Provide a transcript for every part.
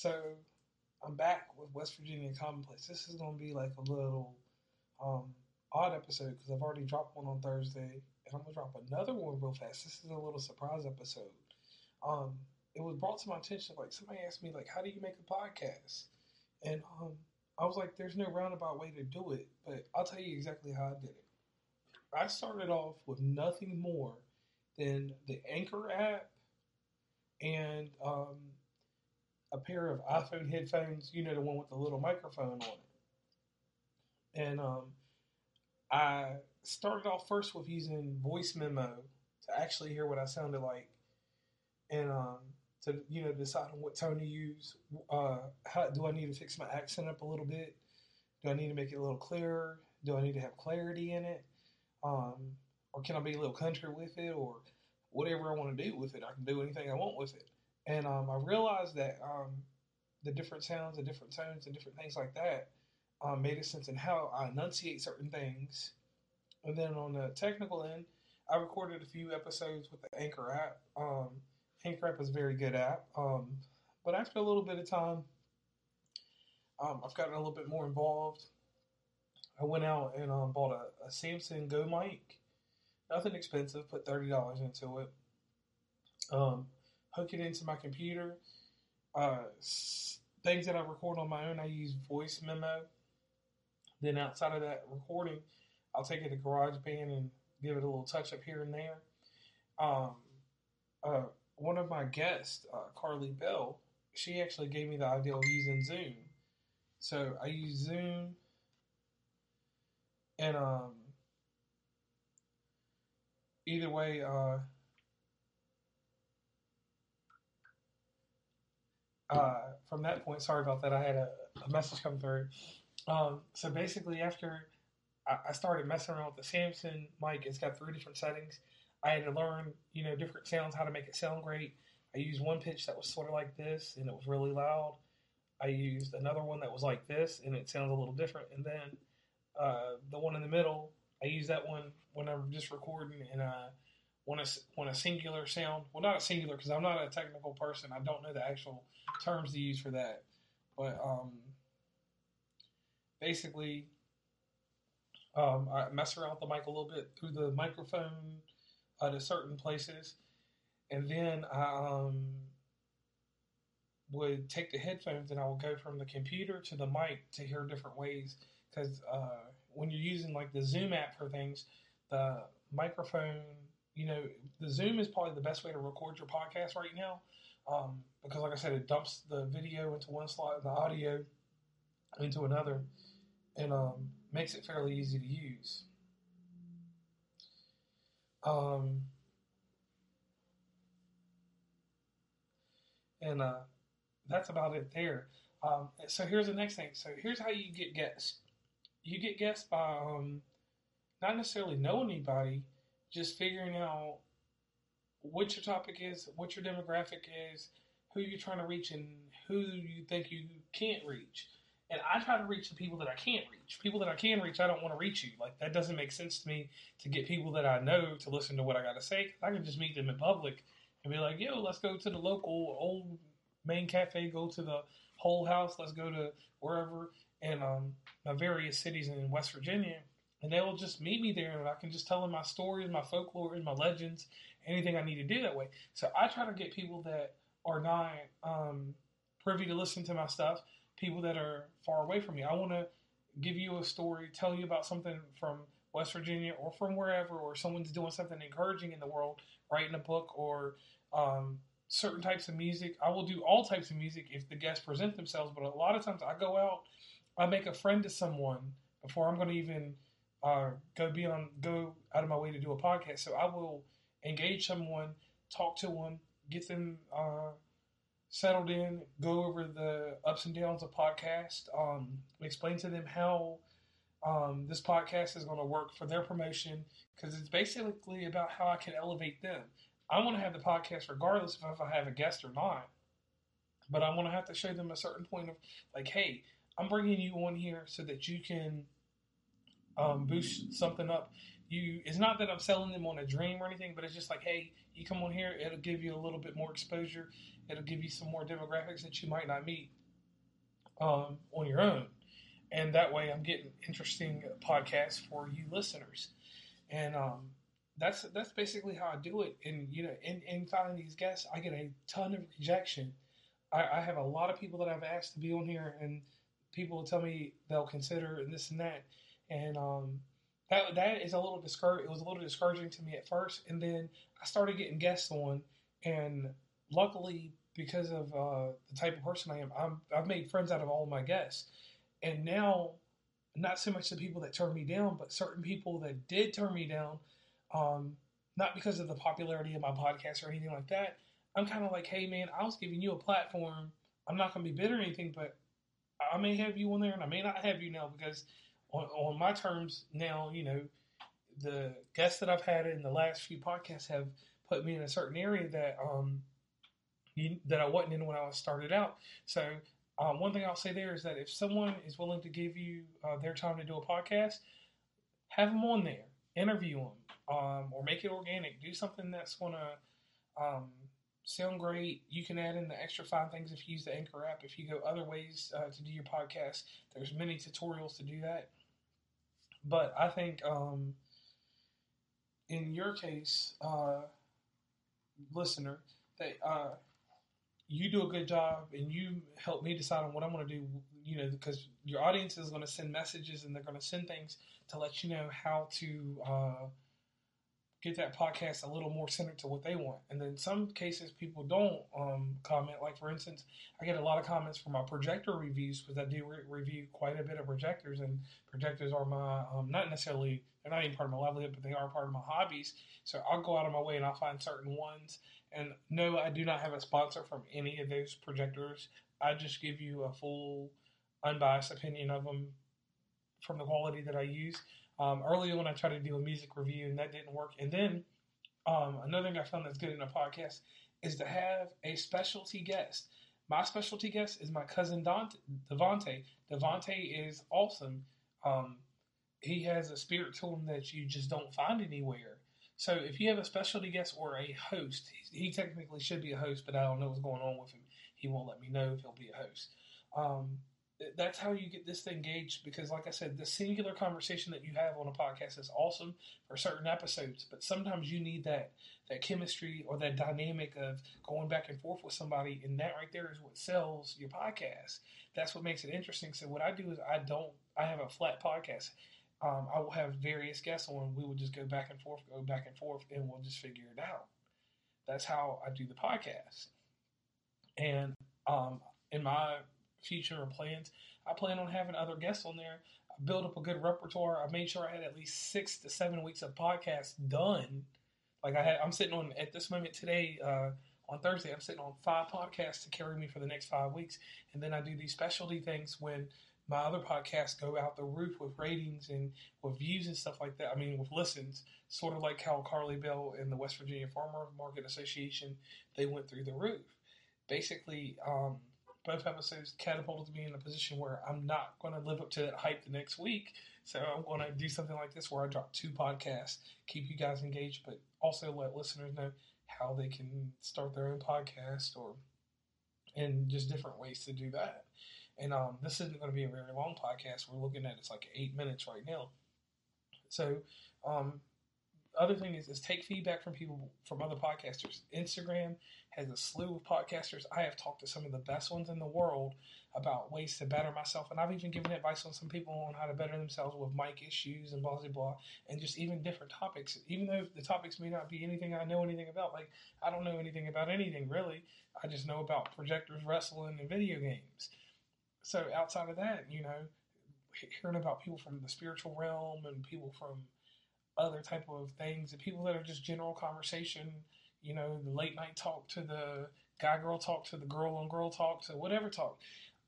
so I'm back with West Virginia Commonplace. This is going to be like a little um, odd episode because I've already dropped one on Thursday, and I'm going to drop another one real fast. This is a little surprise episode. Um, it was brought to my attention, like somebody asked me, like, how do you make a podcast? And um, I was like, there's no roundabout way to do it, but I'll tell you exactly how I did it. I started off with nothing more than the Anchor app and um, a pair of iPhone headphones, you know, the one with the little microphone on it. And um, I started off first with using voice memo to actually hear what I sounded like and um, to, you know, decide on what tone to use. Uh, how do I need to fix my accent up a little bit? Do I need to make it a little clearer? Do I need to have clarity in it? Um, or can I be a little country with it? Or whatever I want to do with it. I can do anything I want with it. And um, I realized that um, the different sounds and different tones and different things like that um, made a sense in how I enunciate certain things. And then on the technical end, I recorded a few episodes with the Anchor app. Um, Anchor app is a very good app. Um, but after a little bit of time, um, I've gotten a little bit more involved. I went out and bought a, a Samson Go mic Nothing expensive. Put thirty dollars into it. Um, hook it into my computer. Uh, things that I record on my own, I use voice memo. Then outside of that recording, I'll take it to GarageBand and give it a little touch up here and there. Um, uh, one of my guests, uh, Carly Bell, she actually gave me the idea of using Zoom. So I use Zoom, and um, either way, uh, uh, from that point, sorry about that. I had a, a message come through. Um, so basically, after I, I, started messing around with the Samson mic, it's got three different settings. I had to learn, you know, different sounds, how to make it sound great. I used one pitch that was sort of like this, and it was really loud. I used another one that was like this, and it sounds a little different. And then uh, the one in the middle, I use that one when I'm just recording and I want a, want a singular sound. Well, not a singular because I'm not a technical person. I don't know the actual terms to use for that. But um, basically, um, I mess around with the mic a little bit through the microphone uh, to certain places. And then I um, would take the headphones and I would go from the computer to the mic to hear different ways because uh, when you're using like the Zoom app for things, the microphone, you know, the Zoom is probably the best way to record your podcast right now. Um, because, like I said, it dumps the video into one slot and the audio into another and um, makes it fairly easy to use. Um, and uh, that's about it there. Um, so here's the next thing. So here's how you get guests you get guests by um, not necessarily knowing anybody, just figuring out what your topic is, what your demographic is, who you're trying to reach, and who you think you can't reach. And I try to reach the people that I can't reach. People that I can reach, I don't want to reach you. Like that doesn't make sense to me to get people that I know to listen to what I got to say. I can just meet them in public and be like, "Yo, let's go to the local old main cafe, go to the whole house, let's go to wherever." in um, my various cities in West Virginia, and they will just meet me there, and I can just tell them my stories, my folklore, and my legends, anything I need to do that way. So I try to get people that are not um, privy to listen to my stuff, people that are far away from me. I want to give you a story, tell you about something from West Virginia or from wherever, or someone's doing something encouraging in the world, writing a book or um, certain types of music. I will do all types of music if the guests present themselves, but a lot of times I go out I make a friend to someone before I'm going to even go be on go out of my way to do a podcast. So I will engage someone, talk to them, get them uh, settled in, go over the ups and downs of podcast, um, explain to them how um, this podcast is going to work for their promotion because it's basically about how I can elevate them. I want to have the podcast regardless of if I have a guest or not, but I want to have to show them a certain point of like, hey, I'm bringing you on here so that you can um, boost something up you it's not that I'm selling them on a dream or anything, but it's just like, hey, you come on here, it'll give you a little bit more exposure. It'll give you some more demographics that you might not meet um, on your own, and that way I'm getting interesting podcasts for you listeners, and um, that's that's basically how I do it. And you know, in, in finding these guests, I get a ton of rejection. I, I have a lot of people that I've asked to be on here, and people will tell me they'll consider and this and that, and um, that that is a little discour- It was a little discouraging to me at first, and then I started getting guests on, and luckily because of uh, the type of person I am, I'm, I've made friends out of all my guests, and now not so much the people that turned me down, but certain people that did turn me down, um, not because of the popularity of my podcast or anything like that. I'm kind of like, hey man, I was giving you a platform. I'm not going to be bitter or anything, but I may have you on there and I may not have you now because on, on my terms now, you know, the guests that I've had in the last few podcasts have put me in a certain area that um you, that I wasn't in when I started out. So um, one thing I'll say there is that if someone is willing to give you uh, their time to do a podcast, have them on there, interview them, um, or make it organic. Do something that's going to um, sound great. You can add in the extra fine things if you use the Anchor app. If you go other ways uh, to do your podcast, there's many tutorials to do that. But I think um, in your case, uh, listener, that uh, you do a good job and you help me decide on what I'm going to do. You know, because your audience is going to send messages and they're going to send things to let you know how to uh, get that podcast a little more centered to what they want. And then some cases people don't um, comment. Like for instance, I get a lot of comments from my projector reviews because I do re- review quite a bit of projectors, and projectors are my um, not necessarily they're not even part of my livelihood, but they are part of my hobbies. So I'll go out of my way and I'll find certain ones. And no, I do not have a sponsor from any of those projectors. I just give you a full, unbiased opinion of them from the quality that I use. Um, early on, I tried to do a music review, and that didn't work. And then um, another thing I found that's good in a podcast is to have a specialty guest. My specialty guest is my cousin Dante. Devonte is awesome. Um, he has a spirit to him that you just don't find anywhere. So if you have a specialty guest or a host, he technically should be a host, but I don't know what's going on with him. He won't let me know if he'll be a host. Um, that's how you get this thing gauged because like i said the singular conversation that you have on a podcast is awesome for certain episodes but sometimes you need that that chemistry or that dynamic of going back and forth with somebody and that right there is what sells your podcast. That's what makes it interesting. So what i do is i don't i have a flat podcast. Um, i will have various guests on we will just go back and forth go back and forth and we'll just figure it out. That's how i do the podcast. And um, in my future plans. I plan on having other guests on there. I built up a good repertoire. I made sure I had at least six to seven weeks of podcasts done. Like I had, I'm sitting on at this moment today. Uh, on Thursday, I'm sitting on five podcasts to carry me for the next five weeks, and then I do these specialty things when my other podcasts go out the roof with ratings and with views and stuff like that. I mean, with listens, sort of like how Carly Bell and the West Virginia Farmer Market Association they went through the roof. Basically, um, both episodes catapulted me in a position where I'm not going to live up to that hype the next week. So I'm going to do something like this where I drop two podcasts, keep you guys engaged, but also let listeners know how they can start their own podcast or and just different ways to do that. And um, this isn't going to be a very long podcast. We're looking at it's like eight minutes right now. So um, other thing is, is take feedback from people from other podcasters. Instagram has a slew of podcasters. I have talked to some of the best ones in the world about ways to better myself, and I've even given advice on some people on how to better themselves with mic issues and blah blah blah, and just even different topics. Even though the topics may not be anything I know anything about, like I don't know anything about anything really. I just know about projectors, wrestling, and video games. So outside of that, you know, hearing about people from the spiritual realm and people from other type of things and people that are just general conversation, you know, the late night talk to the guy girl talk to the girl on girl talk to whatever talk.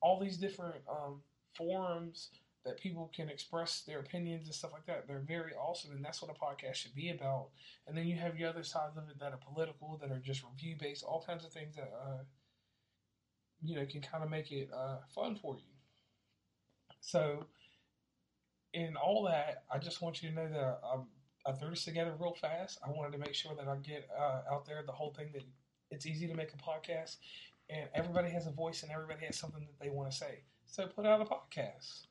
All these different um, forums that people can express their opinions and stuff like that. They're very awesome, and that's what a podcast should be about. And then you have the other sides of it that are political, that are just review based, all kinds of things that uh, you know can kind of make it uh, fun for you. So, in all that, I just want you to know that I'm I threw this together real fast. I wanted to make sure that I get uh, out there the whole thing that it's easy to make a podcast, and everybody has a voice and everybody has something that they want to say. So put out a podcast.